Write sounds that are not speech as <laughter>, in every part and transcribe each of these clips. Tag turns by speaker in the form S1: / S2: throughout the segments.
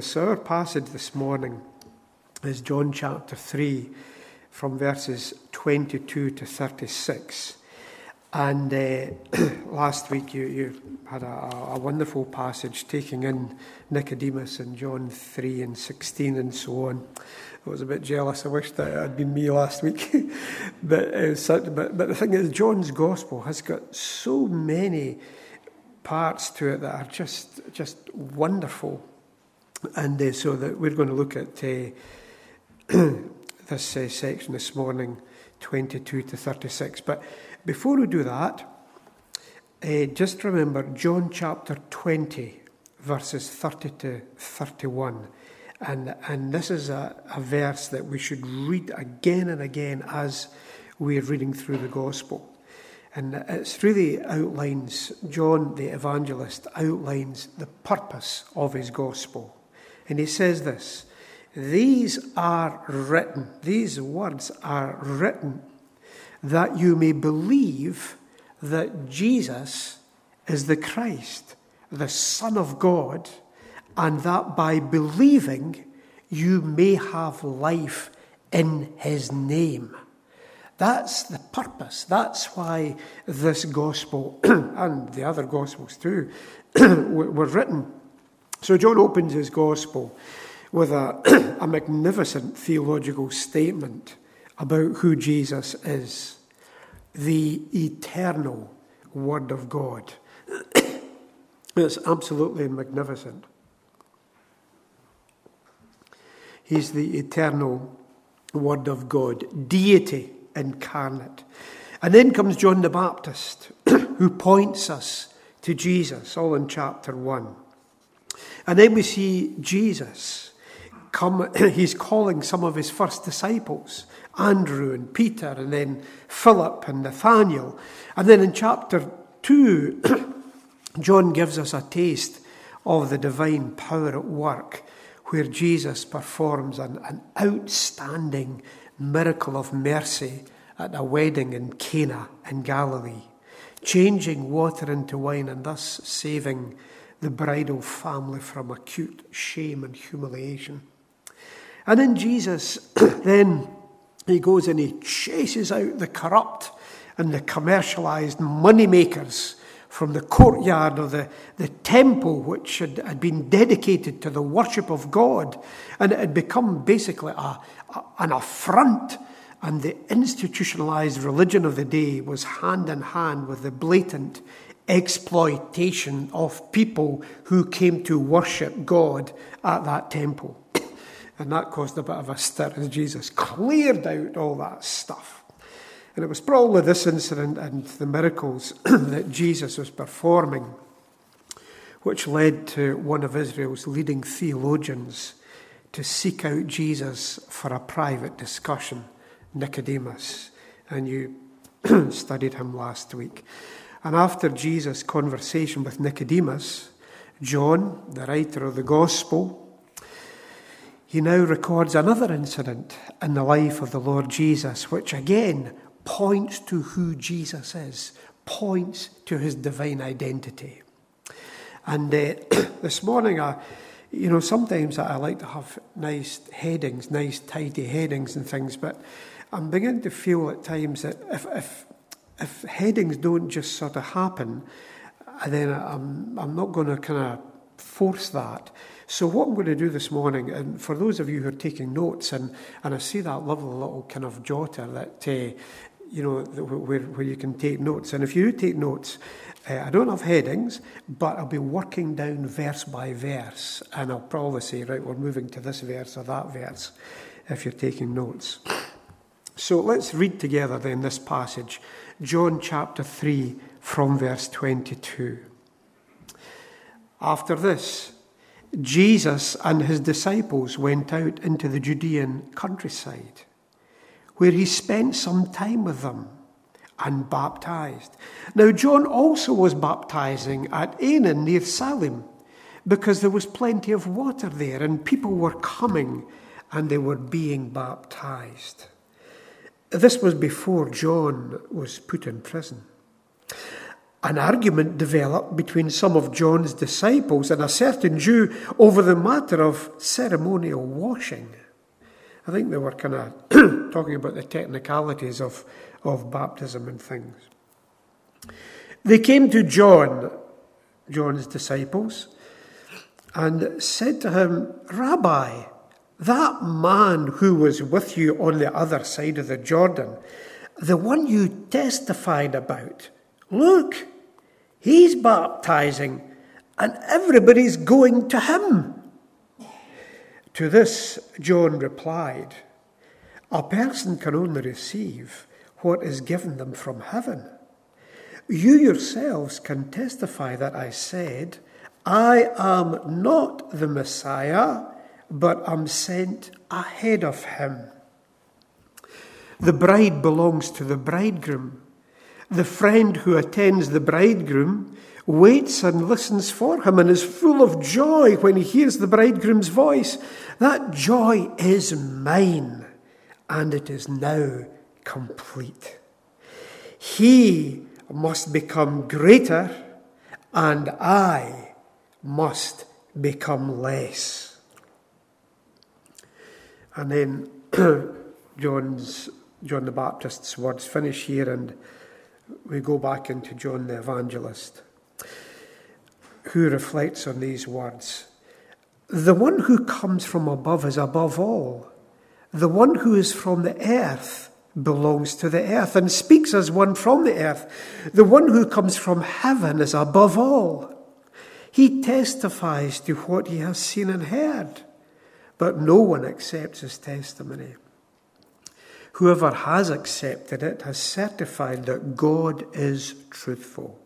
S1: So, our passage this morning is John chapter 3 from verses 22 to 36. And uh, <clears throat> last week you, you had a, a, wonderful passage taking in Nicodemus in John 3 and 16 and so on. I was a bit jealous. I wish that it had been me last week. <laughs> but, uh, but, but the thing is, John's gospel has got so many parts to it that are just, just wonderful. And uh, so that we're going to look at uh, <clears throat> this uh, section this morning, 22 to 36. But before we do that, uh, just remember John chapter 20, verses 30 to 31. And, and this is a, a verse that we should read again and again as we're reading through the gospel. And it's really outlines, John the evangelist outlines the purpose of his gospel. And he says this These are written, these words are written, that you may believe that Jesus is the Christ, the Son of God, and that by believing you may have life in his name. That's the purpose. That's why this gospel <clears throat> and the other gospels too <clears throat> were written. So John opens his gospel with a, <clears throat> a magnificent theological statement about who Jesus is the eternal Word of God. <clears throat> it's absolutely magnificent. He's the eternal Word of God, deity incarnate. And then comes John the Baptist, <clears throat> who points us to Jesus, all in chapter 1. And then we see Jesus come, <clears throat> he's calling some of his first disciples, Andrew and Peter, and then Philip and Nathaniel. And then in chapter 2, <clears throat> John gives us a taste of the divine power at work, where Jesus performs an, an outstanding miracle of mercy at a wedding in Cana in Galilee, changing water into wine and thus saving the bridal family from acute shame and humiliation. And then Jesus, <clears throat> then he goes and he chases out the corrupt and the commercialized moneymakers from the courtyard of the, the temple, which had, had been dedicated to the worship of God. And it had become basically a, a, an affront. And the institutionalized religion of the day was hand in hand with the blatant exploitation of people who came to worship God at that temple. And that caused a bit of a stir as Jesus cleared out all that stuff. And it was probably this incident and the miracles <clears throat> that Jesus was performing which led to one of Israel's leading theologians to seek out Jesus for a private discussion, Nicodemus. And you <clears throat> studied him last week. And after Jesus' conversation with Nicodemus, John, the writer of the Gospel, he now records another incident in the life of the Lord Jesus, which again points to who Jesus is, points to his divine identity. And uh, <clears throat> this morning, I, you know, sometimes I like to have nice headings, nice tidy headings and things, but I'm beginning to feel at times that if, if if headings don't just sort of happen, then I'm, I'm not going to kind of force that. So, what I'm going to do this morning, and for those of you who are taking notes, and, and I see that lovely little kind of jotter that, uh, you know, where, where you can take notes. And if you take notes, uh, I don't have headings, but I'll be working down verse by verse, and I'll probably say, right, we're moving to this verse or that verse if you're taking notes. So let's read together then this passage John chapter 3 from verse 22. After this, Jesus and his disciples went out into the Judean countryside, where he spent some time with them and baptized. Now, John also was baptizing at Aenon near Salim, because there was plenty of water there, and people were coming and they were being baptized. This was before John was put in prison. an argument developed between some of John's disciples and a certain Jew over the matter of ceremonial washing. I think they were kind of <clears throat> talking about the technicalities of, of baptism and things. They came to John, John's disciples, and said to him, Rabbi, that man who was with you on the other side of the Jordan, the one you testified about, look, he's baptizing and everybody's going to him. To this, John replied, A person can only receive what is given them from heaven. You yourselves can testify that I said, I am not the Messiah but I'm sent ahead of him. The bride belongs to the bridegroom. The friend who attends the bridegroom waits and listens for him and is full of joy when he hears the bridegroom's voice. That joy is mine, and it is now complete. He must become greater, and I must become less. And then <clears throat> John's, John the Baptist's words finish here, and we go back into John the Evangelist, who reflects on these words. The one who comes from above is above all. The one who is from the earth belongs to the earth and speaks as one from the earth. The one who comes from heaven is above all. He testifies to what he has seen and heard but no one accepts his testimony. Whoever has accepted it has certified that God is truthful.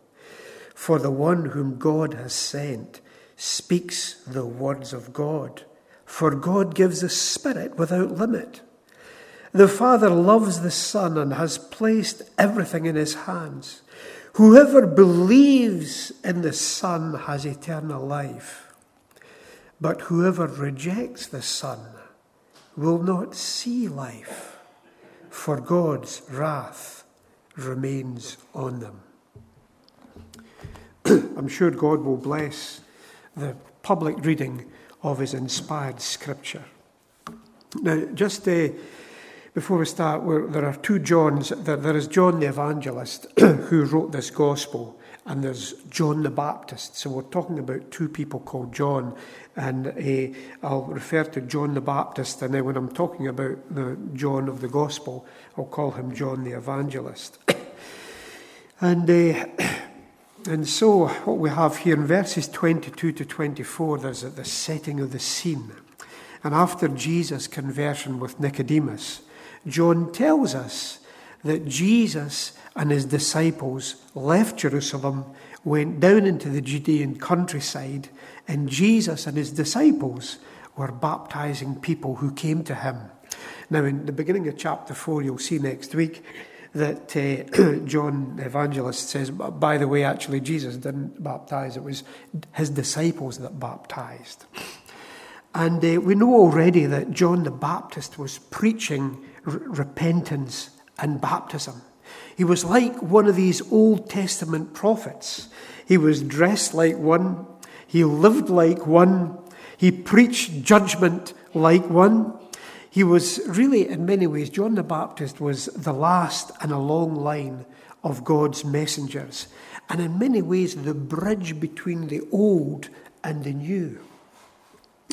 S1: For the one whom God has sent speaks the words of God. For God gives the Spirit without limit. The Father loves the Son and has placed everything in his hands. Whoever believes in the Son has eternal life. But whoever rejects the Son will not see life, for God's wrath remains on them. <clears throat> I'm sure God will bless the public reading of His inspired scripture. Now, just uh, before we start, there are two Johns. There is John the Evangelist <clears throat> who wrote this gospel, and there's John the Baptist. So we're talking about two people called John, and uh, I'll refer to John the Baptist, and then when I'm talking about the John of the Gospel, I'll call him John the Evangelist. <coughs> and uh, <coughs> and so what we have here in verses 22 to 24, there's the setting of the scene. And after Jesus' conversion with Nicodemus, John tells us that Jesus and his disciples left Jerusalem, went down into the Judean countryside, and Jesus and his disciples were baptizing people who came to him. Now, in the beginning of chapter 4, you'll see next week that uh, <clears throat> John the Evangelist says, by the way, actually, Jesus didn't baptize, it was his disciples that baptized. And uh, we know already that John the Baptist was preaching r- repentance and baptism. He was like one of these Old Testament prophets. He was dressed like one, he lived like one, he preached judgment like one. He was really, in many ways, John the Baptist was the last in a long line of God's messengers, and in many ways, the bridge between the old and the new.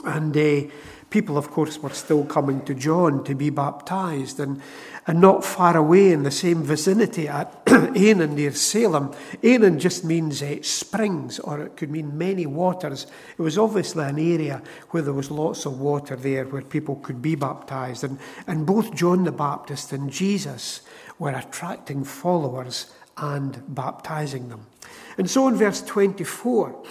S1: And uh, people, of course, were still coming to John to be baptized. And, and not far away in the same vicinity at <clears throat> Aenon near Salim, Aenon just means uh, springs, or it could mean many waters. It was obviously an area where there was lots of water there where people could be baptized. And, and both John the Baptist and Jesus were attracting followers and baptizing them. And so in verse 24,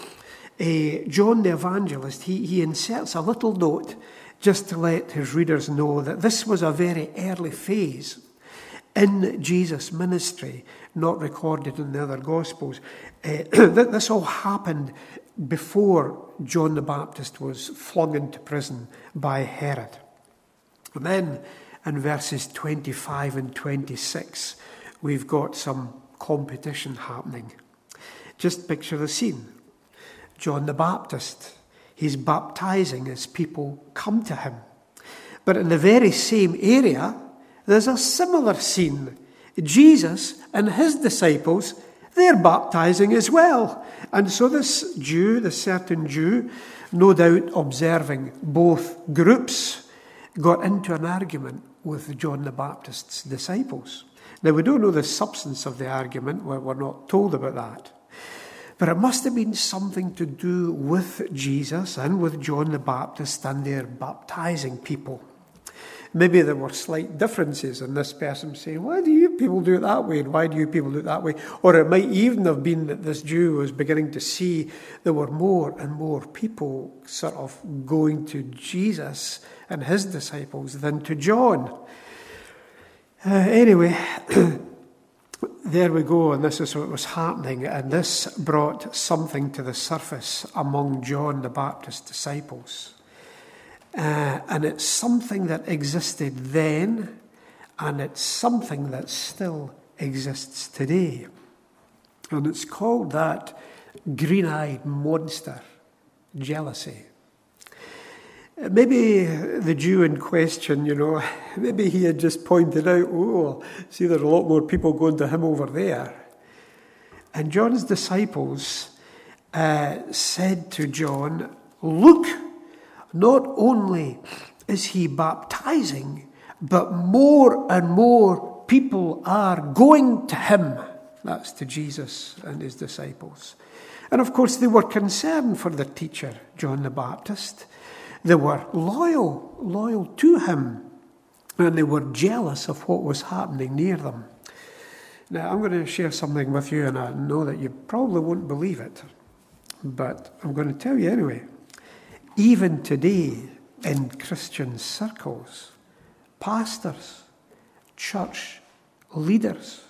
S1: uh, John the Evangelist, he, he inserts a little note just to let his readers know that this was a very early phase in Jesus' ministry, not recorded in the other Gospels. <clears throat> Uh, this all happened before John the Baptist was flung into prison by Herod. And then in verses 25 and 26, we've got some competition happening. Just picture the scene John the Baptist. He's baptizing as people come to him. But in the very same area, there's a similar scene. Jesus and his disciples, they're baptizing as well. And so this Jew, this certain Jew, no doubt observing both groups, got into an argument with John the Baptist's disciples. Now, we don't know the substance of the argument, we're not told about that. But it must have been something to do with Jesus and with John the Baptist and their baptizing people. Maybe there were slight differences in this person saying, Why do you people do it that way? And why do you people do it that way? Or it might even have been that this Jew was beginning to see there were more and more people sort of going to Jesus and his disciples than to John. Uh, anyway, <clears throat> there we go, and this is what was happening, and this brought something to the surface among John the Baptist's disciples. Uh, and it's something that existed then, and it's something that still exists today. And it's called that green eyed monster, jealousy. Maybe the Jew in question, you know, <laughs> maybe he had just pointed out, oh, see, there's a lot more people going to him over there. And John's disciples uh, said to John, Look, not only is he baptizing, but more and more people are going to him. That's to Jesus and his disciples. And of course, they were concerned for the teacher, John the Baptist. They were loyal, loyal to him, and they were jealous of what was happening near them. Now, I'm going to share something with you, and I know that you probably won't believe it, but I'm going to tell you anyway. Even today, in Christian circles, pastors, church leaders,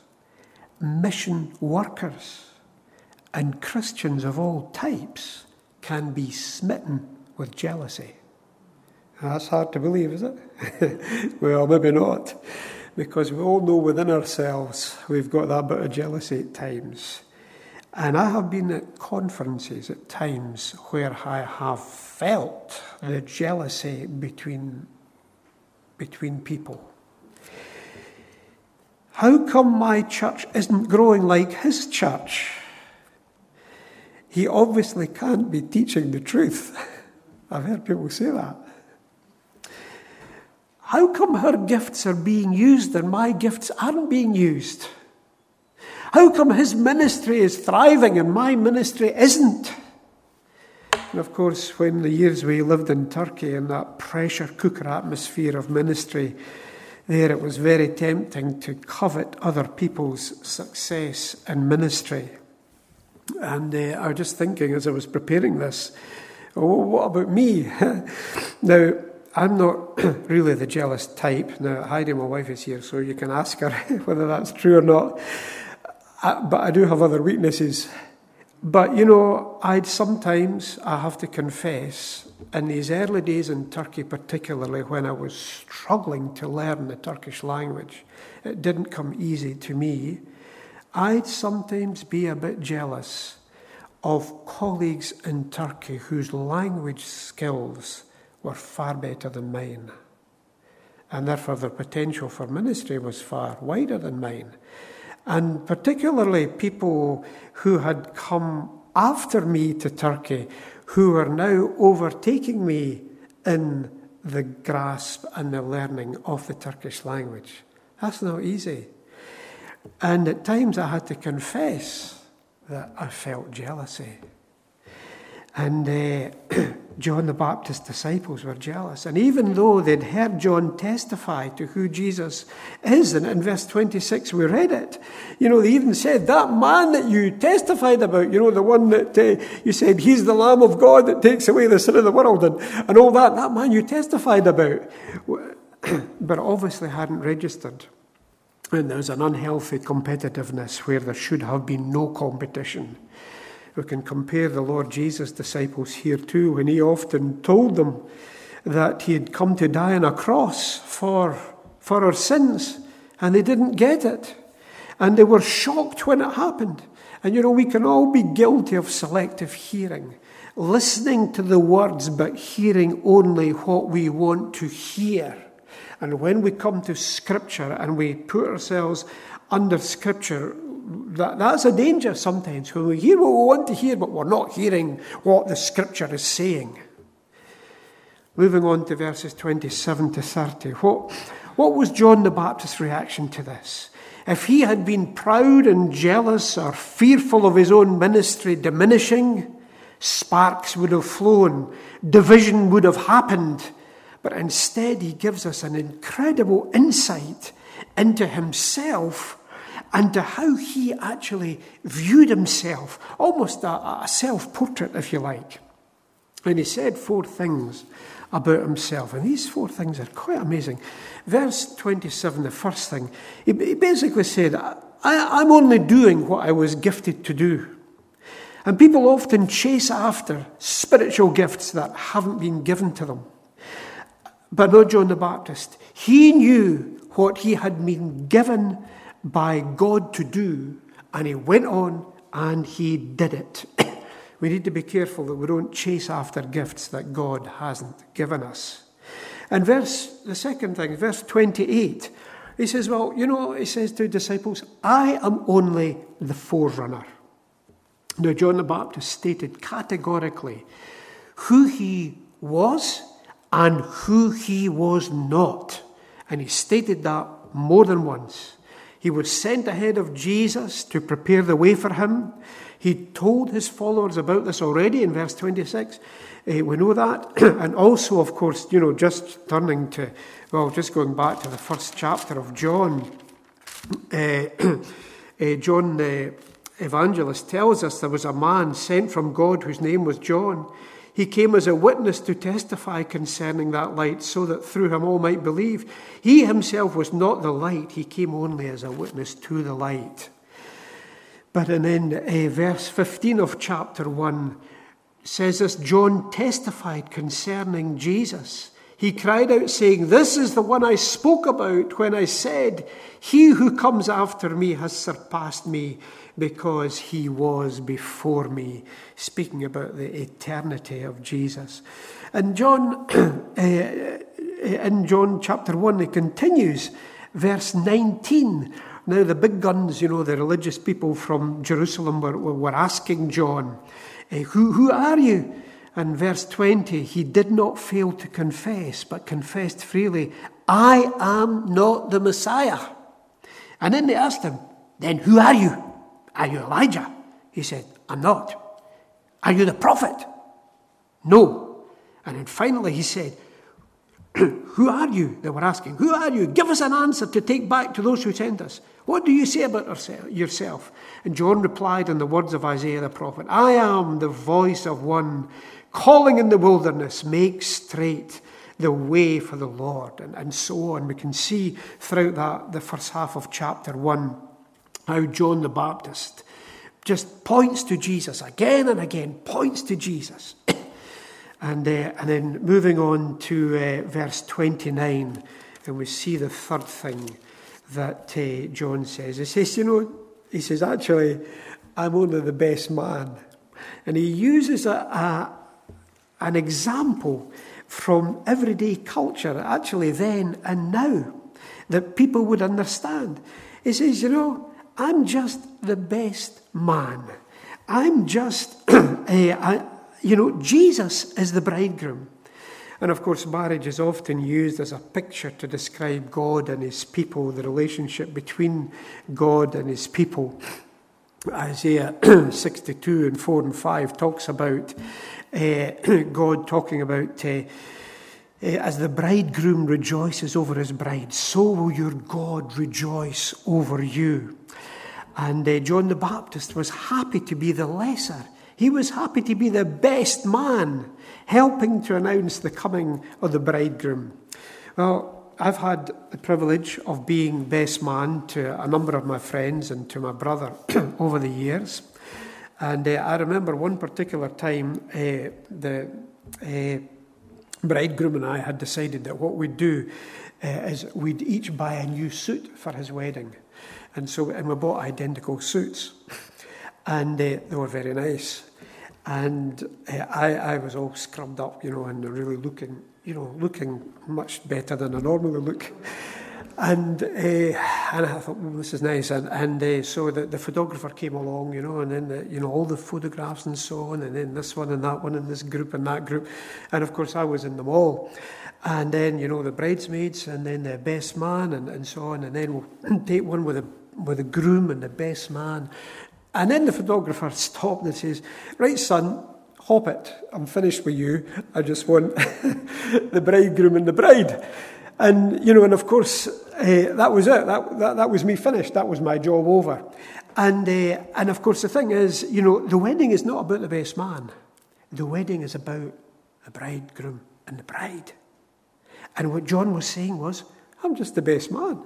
S1: mission workers, and Christians of all types can be smitten with jealousy. That's hard to believe, is it? <laughs> well, maybe not, because we all know within ourselves we've got that bit of jealousy at times. And I have been at conferences at times where I have felt the jealousy between, between people. How come my church isn't growing like his church? He obviously can't be teaching the truth. <laughs> I've heard people say that. How come her gifts are being used and my gifts aren't being used? How come his ministry is thriving and my ministry isn't? And of course, when the years we lived in Turkey in that pressure cooker atmosphere of ministry, there it was very tempting to covet other people's success in ministry. And uh, I was just thinking as I was preparing this, oh, what about me? <laughs> now, I'm not <clears throat> really the jealous type. Now, Heidi, my wife, is here, so you can ask her <laughs> whether that's true or not. I, but I do have other weaknesses. But you know, I'd sometimes, I have to confess, in these early days in Turkey, particularly when I was struggling to learn the Turkish language, it didn't come easy to me. I'd sometimes be a bit jealous of colleagues in Turkey whose language skills were far better than mine. And therefore, their potential for ministry was far wider than mine and particularly people who had come after me to Turkey, who are now overtaking me in the grasp and the learning of the Turkish language. That's not easy. And at times I had to confess that I felt jealousy. And uh, <clears throat> John the Baptist's disciples were jealous. And even though they'd heard John testify to who Jesus is, and in verse 26 we read it, you know, they even said, That man that you testified about, you know, the one that uh, you said, He's the Lamb of God that takes away the sin of the world, and, and all that, that man you testified about. <clears throat> but obviously hadn't registered. And there's an unhealthy competitiveness where there should have been no competition. We can compare the Lord Jesus' disciples here too, when he often told them that he had come to die on a cross for, for our sins, and they didn't get it. And they were shocked when it happened. And you know, we can all be guilty of selective hearing, listening to the words but hearing only what we want to hear. And when we come to Scripture and we put ourselves under Scripture, that, that's a danger sometimes when we hear what we want to hear, but we're not hearing what the Scripture is saying. Moving on to verses 27 to 30. What, what was John the Baptist's reaction to this? If he had been proud and jealous or fearful of his own ministry diminishing, sparks would have flown, division would have happened. But instead, he gives us an incredible insight into himself and to how he actually viewed himself, almost a, a self portrait, if you like. And he said four things about himself. And these four things are quite amazing. Verse 27, the first thing, he basically said, I'm only doing what I was gifted to do. And people often chase after spiritual gifts that haven't been given to them. But not John the Baptist. He knew what he had been given by God to do, and he went on and he did it. <coughs> we need to be careful that we don't chase after gifts that God hasn't given us. And verse, the second thing, verse 28, he says, Well, you know, he says to disciples, I am only the forerunner. Now, John the Baptist stated categorically who he was and who he was not. And he stated that more than once. He was sent ahead of Jesus to prepare the way for him. He told his followers about this already in verse 26. Uh, we know that. <clears throat> and also, of course, you know, just turning to, well, just going back to the first chapter of John, uh, <clears throat> uh, <clears throat> John the evangelist tells us there was a man sent from God whose name was John. He came as a witness to testify concerning that light, so that through him all might believe. He himself was not the light, he came only as a witness to the light. But and then uh, verse 15 of chapter 1 says this John testified concerning Jesus. He cried out, saying, This is the one I spoke about when I said, He who comes after me has surpassed me because he was before me, speaking about the eternity of Jesus. And John, <clears throat> uh, in John chapter 1, it continues, verse 19. Now, the big guns, you know, the religious people from Jerusalem were, were asking John, uh, who, who are you? And verse 20, he did not fail to confess, but confessed freely, I am not the Messiah. And then they asked him, Then who are you? Are you Elijah? He said, I'm not. Are you the prophet? No. And then finally he said, <clears throat> Who are you? They were asking, Who are you? Give us an answer to take back to those who sent us. What do you say about yourself? And John replied in the words of Isaiah the prophet I am the voice of one calling in the wilderness, make straight the way for the Lord, and, and so on. We can see throughout that, the first half of chapter 1 how John the Baptist just points to Jesus again and again, points to Jesus. <coughs> and, uh, and then moving on to uh, verse 29, and we see the third thing that uh, John says. He says, You know, he says, actually, I'm only the best man. And he uses a, a, an example from everyday culture, actually, then and now, that people would understand. He says, You know, I'm just the best man. I'm just, <clears throat> eh, a, you know, Jesus is the bridegroom. And of course, marriage is often used as a picture to describe God and his people, the relationship between God and his people. Isaiah <clears throat> 62 and 4 and 5 talks about <clears throat> God talking about. Uh, as the bridegroom rejoices over his bride, so will your God rejoice over you. And uh, John the Baptist was happy to be the lesser. He was happy to be the best man, helping to announce the coming of the bridegroom. Well, I've had the privilege of being best man to a number of my friends and to my brother <clears throat> over the years. And uh, I remember one particular time uh, the uh, bridegroom and I had decided that what we'd do uh, is we'd each buy a new suit for his wedding. And so, and we bought identical suits. and uh, they were very nice. And I, I was all scrubbed up, you know, and really looking, you know, looking much better than I normally look. And, uh, and I thought, well, this is nice. And, and uh, so the, the photographer came along, you know, and then, the, you know, all the photographs and so on, and then this one and that one, and this group and that group. And of course, I was in them all. And then, you know, the bridesmaids, and then the best man, and, and so on. And then we'll <laughs> take one with the, with the groom and the best man. And then the photographer <laughs> stopped and says, Right, son, hop it. I'm finished with you. I just want <laughs> the bridegroom and the bride. And, you know, and of course, uh, that was it. That, that, that was me finished. That was my job over. And, uh, and of course, the thing is, you know, the wedding is not about the best man. The wedding is about the bridegroom and the bride. And what John was saying was, I'm just the best man.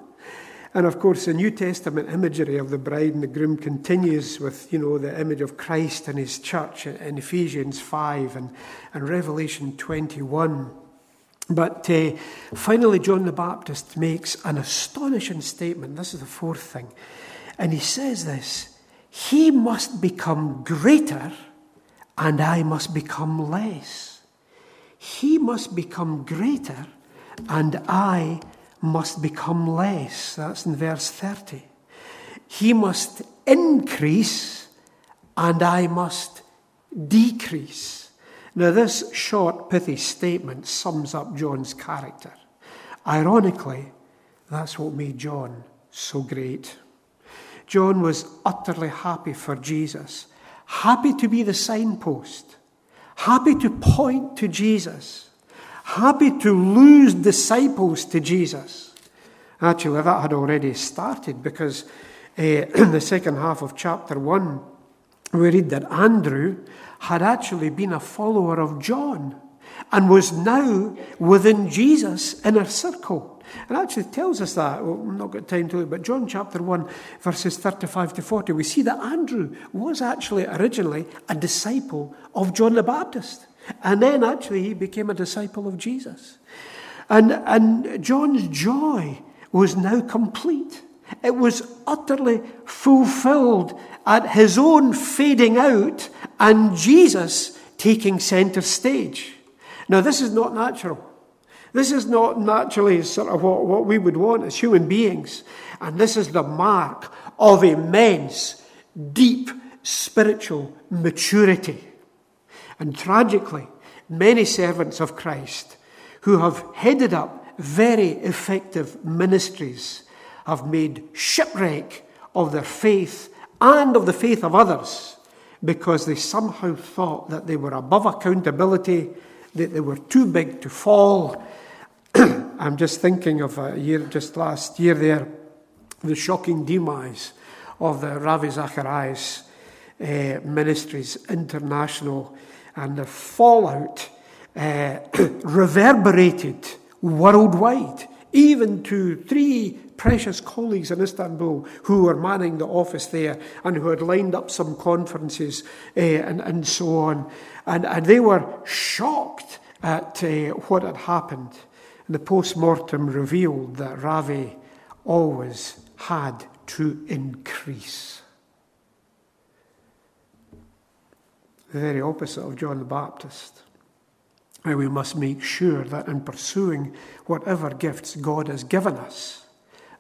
S1: And of course, the New Testament imagery of the bride and the groom continues with, you know, the image of Christ and his church in Ephesians 5 and, and Revelation 21. But uh, finally, John the Baptist makes an astonishing statement. This is the fourth thing. And he says this He must become greater, and I must become less. He must become greater, and I must become less. That's in verse 30. He must increase and I must decrease. Now, this short, pithy statement sums up John's character. Ironically, that's what made John so great. John was utterly happy for Jesus, happy to be the signpost, happy to point to Jesus happy to lose disciples to Jesus. Actually, that had already started because uh, in <clears throat> the second half of chapter 1, we read that Andrew had actually been a follower of John and was now within Jesus' inner circle. And actually tells us that. Well, we've not got time to look, but John chapter 1, verses 35 to 40, we see that Andrew was actually originally a disciple of John the Baptist. And then actually he became a disciple of Jesus. And, and John's joy was now complete. It was utterly fulfilled at his own fading out and Jesus taking center stage. Now, this is not natural. This is not naturally sort of what, what we would want as human beings. And this is the mark of immense, deep spiritual maturity. And tragically, many servants of Christ who have headed up very effective ministries have made shipwreck of their faith and of the faith of others because they somehow thought that they were above accountability, that they were too big to fall. <clears throat> I'm just thinking of a year just last year there, the shocking demise of the Ravi Zacharias uh, Ministries International and the fallout uh, <clears throat> reverberated worldwide, even to three precious colleagues in Istanbul who were manning the office there and who had lined up some conferences uh, and, and so on. And, and they were shocked at uh, what had happened. And the post mortem revealed that Ravi always had to increase. the very opposite of John the Baptist. And we must make sure that in pursuing whatever gifts God has given us,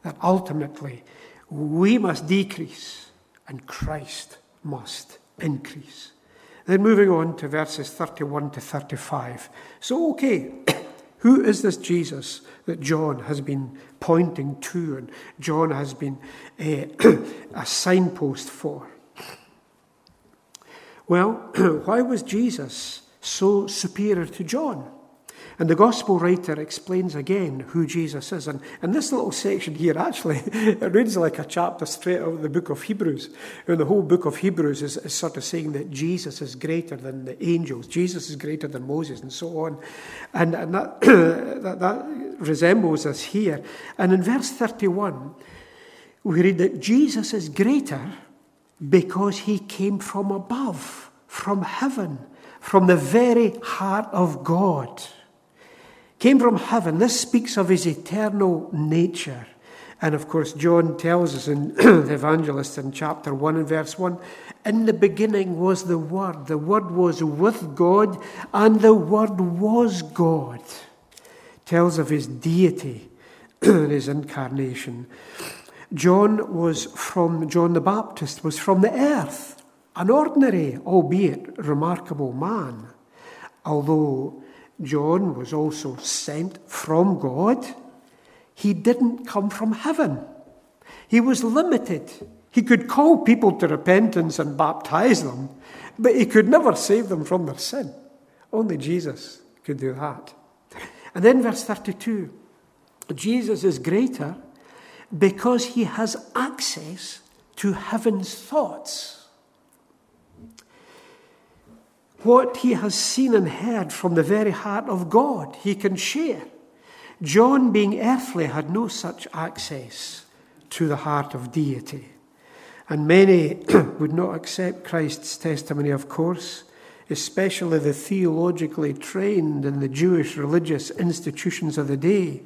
S1: that ultimately we must decrease and Christ must increase. Then moving on to verses 31 to 35. So, okay, <coughs> who is this Jesus that John has been pointing to and John has been a, eh, <coughs> a signpost for? Well, <coughs> why was Jesus so superior to John? And the gospel writer explains again who Jesus is. And, and this little section here actually <laughs> it reads like a chapter straight out of the book of Hebrews. And the whole book of Hebrews is, is sort of saying that Jesus is greater than the angels, Jesus is greater than Moses, and so on. And, and that, <clears throat> that, that resembles us here. And in verse 31, we read that Jesus is greater because he came from above, from heaven, from the very heart of God. Came from heaven. This speaks of his eternal nature. And of course, John tells us in <clears throat> the evangelist in chapter 1 and verse 1 In the beginning was the Word. The Word was with God, and the Word was God. Tells of his deity <clears throat> and his incarnation. John was from, John the Baptist was from the earth, an ordinary, albeit remarkable man. Although John was also sent from God he didn't come from heaven. He was limited. He could call people to repentance and baptize them, but he could never save them from their sin. Only Jesus could do that. And then, verse 32 Jesus is greater because he has access to heaven's thoughts. What he has seen and heard from the very heart of God, he can share. John, being earthly, had no such access to the heart of deity. And many <clears throat> would not accept Christ's testimony, of course, especially the theologically trained in the Jewish religious institutions of the day.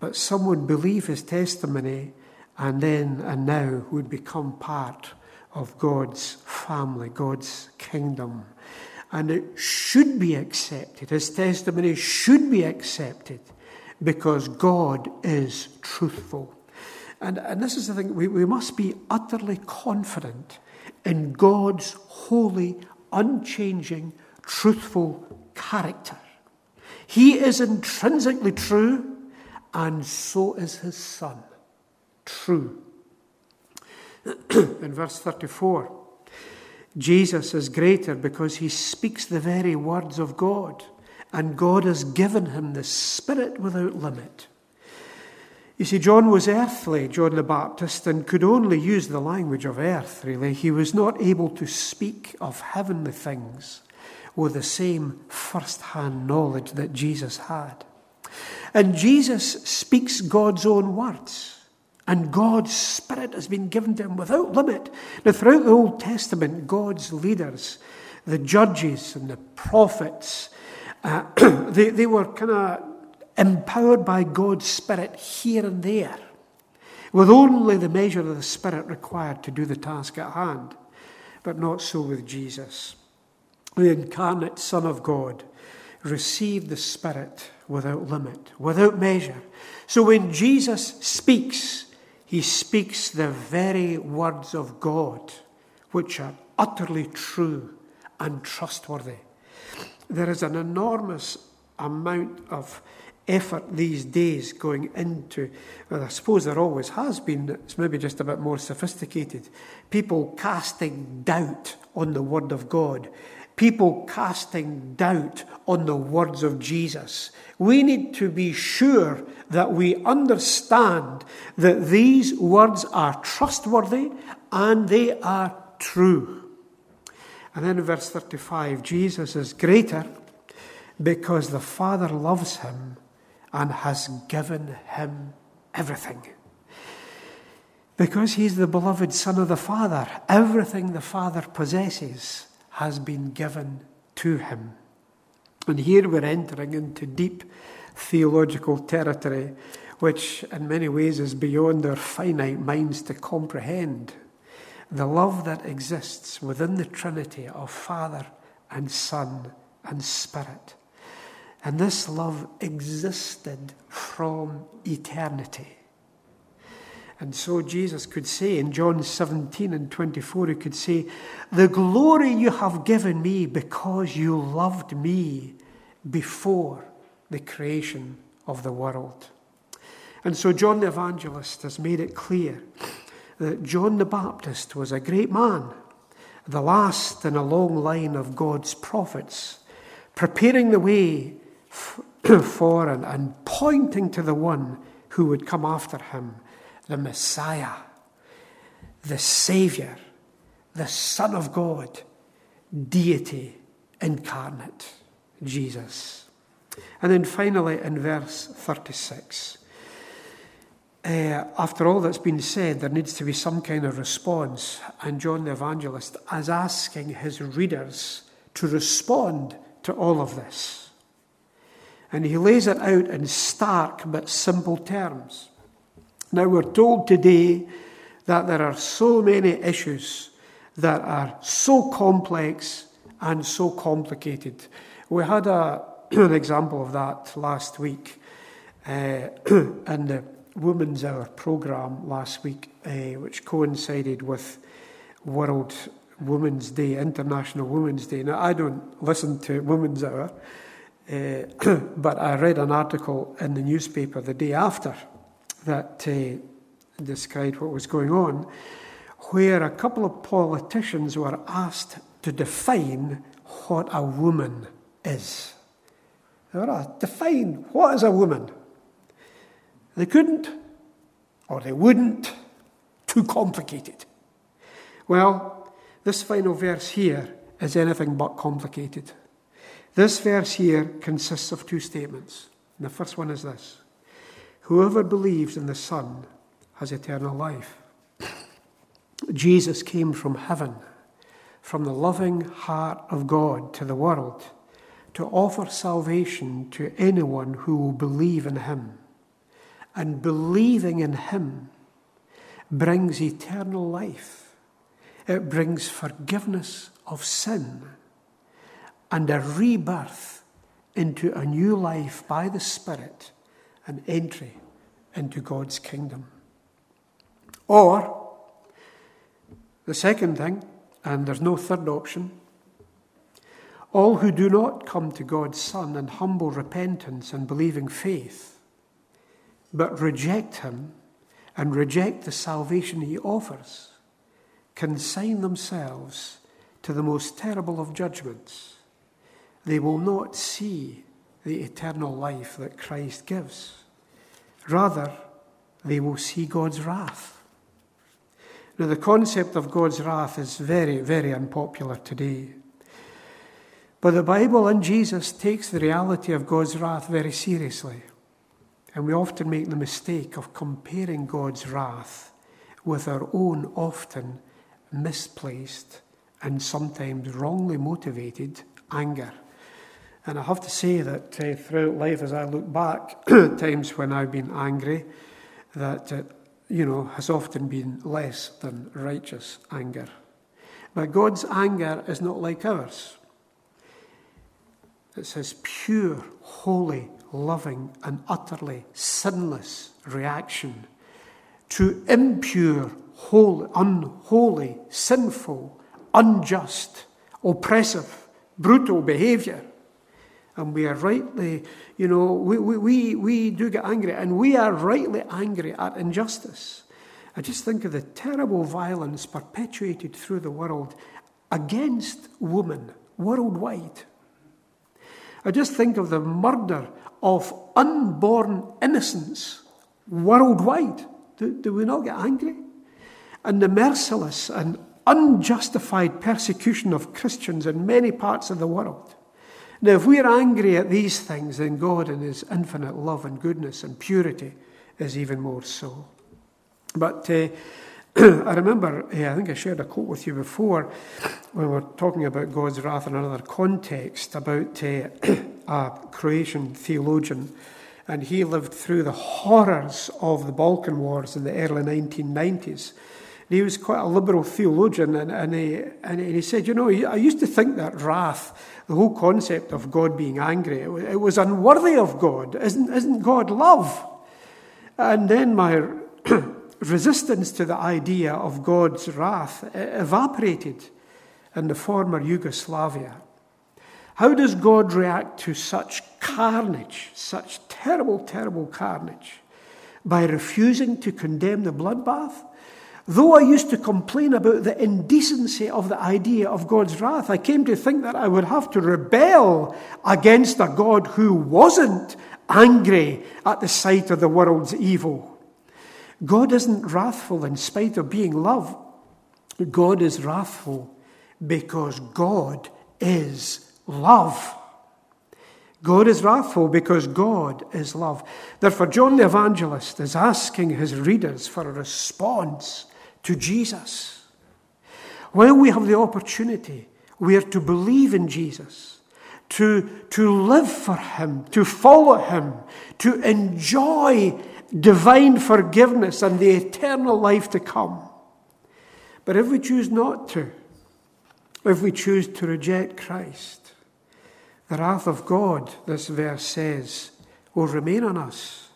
S1: But some would believe his testimony and then and now would become part of God's family, God's kingdom. And it should be accepted. His testimony should be accepted because God is truthful. And, and this is the thing, we, we must be utterly confident in God's holy, unchanging, truthful character. He is intrinsically true, and so is his Son. True. <clears throat> in verse 34, Jesus is greater because he speaks the very words of God and God has given him the Spirit without limit. You see, John was earthly, John the Baptist, and could only use the language of earth, really. He was not able to speak of heavenly things with the same first hand knowledge that Jesus had. And Jesus speaks God's own words, and God's Spirit has been given to him without limit. Now, throughout the Old Testament, God's leaders, the judges and the prophets, uh, <clears throat> they, they were kind of empowered by God's Spirit here and there, with only the measure of the Spirit required to do the task at hand. But not so with Jesus. The incarnate Son of God received the Spirit without limit, without measure. So when Jesus speaks, he speaks the very words of God, which are utterly true and trustworthy. There is an enormous amount of effort these days going into, well, I suppose there always has been, it's maybe just a bit more sophisticated. People casting doubt on the Word of God, people casting doubt on the words of Jesus. We need to be sure that we understand that these words are trustworthy and they are true. And then in verse 35, Jesus is greater because the Father loves him and has given him everything. Because he's the beloved Son of the Father, everything the Father possesses has been given to him. And here we're entering into deep theological territory, which in many ways is beyond our finite minds to comprehend the love that exists within the Trinity of Father and Son and Spirit. And this love existed from eternity. And so Jesus could say in John 17 and 24, he could say, The glory you have given me because you loved me before the creation of the world. And so John the Evangelist has made it clear that John the Baptist was a great man, the last in a long line of God's prophets, preparing the way <clears throat> for and, pointing to the one who would come after him, the Messiah, the Saviour, the Son of God, deity incarnate, Jesus. And then finally in verse 36, uh, after all that's been said, there needs to be some kind of response. And John the Evangelist is asking his readers to respond to all of this. And he lays it out in stark but simple terms. Now, we're told today that there are so many issues that are so complex and so complicated. We had a, <clears throat> an example of that last week uh, <clears throat> in the Women's Hour programme last week, uh, which coincided with World Women's Day, International Women's Day. Now, I don't listen to Women's Hour, uh, <clears throat> but I read an article in the newspaper the day after that uh, described what was going on, where a couple of politicians were asked to define what a woman is. They were asked, define what is a woman. They couldn't, or they wouldn't. Too complicated. Well, this final verse here is anything but complicated. This verse here consists of two statements. And the first one is this Whoever believes in the Son has eternal life. Jesus came from heaven, from the loving heart of God to the world, to offer salvation to anyone who will believe in him. And believing in him brings eternal life, it brings forgiveness of sin and a rebirth into a new life by the Spirit and entry into God's kingdom. Or, the second thing, and there's no third option, all who do not come to God's Son in humble repentance and believing faith, but reject Him and reject the salvation He offers, consign themselves to the most terrible of judgments. They will not see the eternal life that Christ gives. Rather, they will see God's wrath. Now, the concept of God's wrath is very, very unpopular today. But the Bible and Jesus takes the reality of God's wrath very seriously. And we often make the mistake of comparing God's wrath with our own often misplaced and sometimes wrongly motivated anger. And I have to say that uh, throughout life, as I look back, <clears throat> times when I've been angry, that uh, you know has often been less than righteous anger. But God's anger is not like ours. It's His pure, holy, loving, and utterly sinless reaction to impure, holy, unholy, sinful, unjust, oppressive, brutal behaviour and we are rightly, you know, we, we, we, we do get angry, and we are rightly angry at injustice. I just think of the terrible violence perpetuated through the world against women worldwide. I just think of the murder of unborn innocents worldwide. Do, do we not get angry? And the merciless and unjustified persecution of Christians in many parts of the world. Now, if we're angry at these things, then God, in His infinite love and goodness and purity, is even more so. But uh, <clears throat> I remember, uh, I think I shared a quote with you before when we were talking about God's wrath in another context about uh, <clears throat> a Croatian theologian. And he lived through the horrors of the Balkan Wars in the early 1990s. he was quite a liberal theologian, and, and, he, and he said, You know, I used to think that wrath the whole concept of God being angry, it was unworthy of God. Isn't, isn't God love? And then my <clears throat> resistance to the idea of God's wrath evaporated in the former Yugoslavia. How does God react to such carnage, such terrible, terrible carnage? By refusing to condemn the bloodbath? Though I used to complain about the indecency of the idea of God's wrath, I came to think that I would have to rebel against a God who wasn't angry at the sight of the world's evil. God isn't wrathful in spite of being love. God is wrathful because God is love. God is wrathful because God is love. Therefore, John the Evangelist is asking his readers for a response to Jesus. While we have the opportunity, we are to believe in Jesus, to, to live for Him, to follow Him, to enjoy divine forgiveness and the eternal life to come. But if we choose not to, if we choose to reject Christ, the wrath of God, this verse says, will remain on us.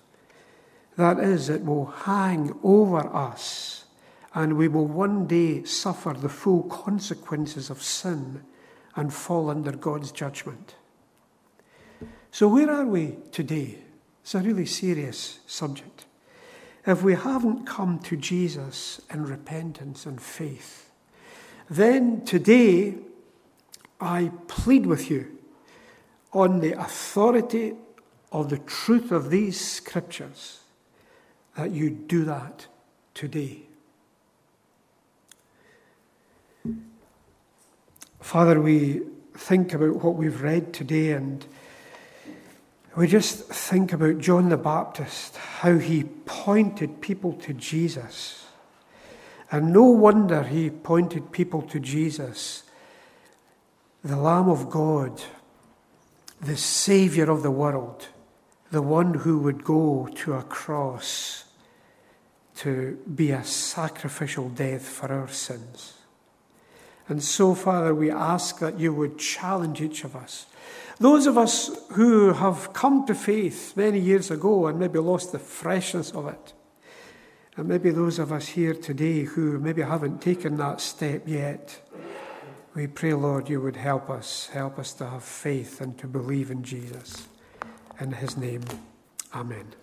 S1: That is, it will hang over us, and we will one day suffer the full consequences of sin and fall under God's judgment. So, where are we today? It's a really serious subject. If we haven't come to Jesus in repentance and faith, then today I plead with you on the authority of the truth of these scriptures that you do that today. Father, we think about what we've read today and we just think about John the Baptist, how he pointed people to Jesus. And no wonder he pointed people to Jesus, the Lamb of God, the Saviour of the world, the one who would go to a cross to be a sacrificial death for our sins. And so, Father, we ask that you would challenge each of us. Those of us who have come to faith many years ago and maybe lost the freshness of it, and maybe those of us here today who maybe haven't taken that step yet, we pray, Lord, you would help us, help us to have faith and to believe in Jesus. In his name, amen.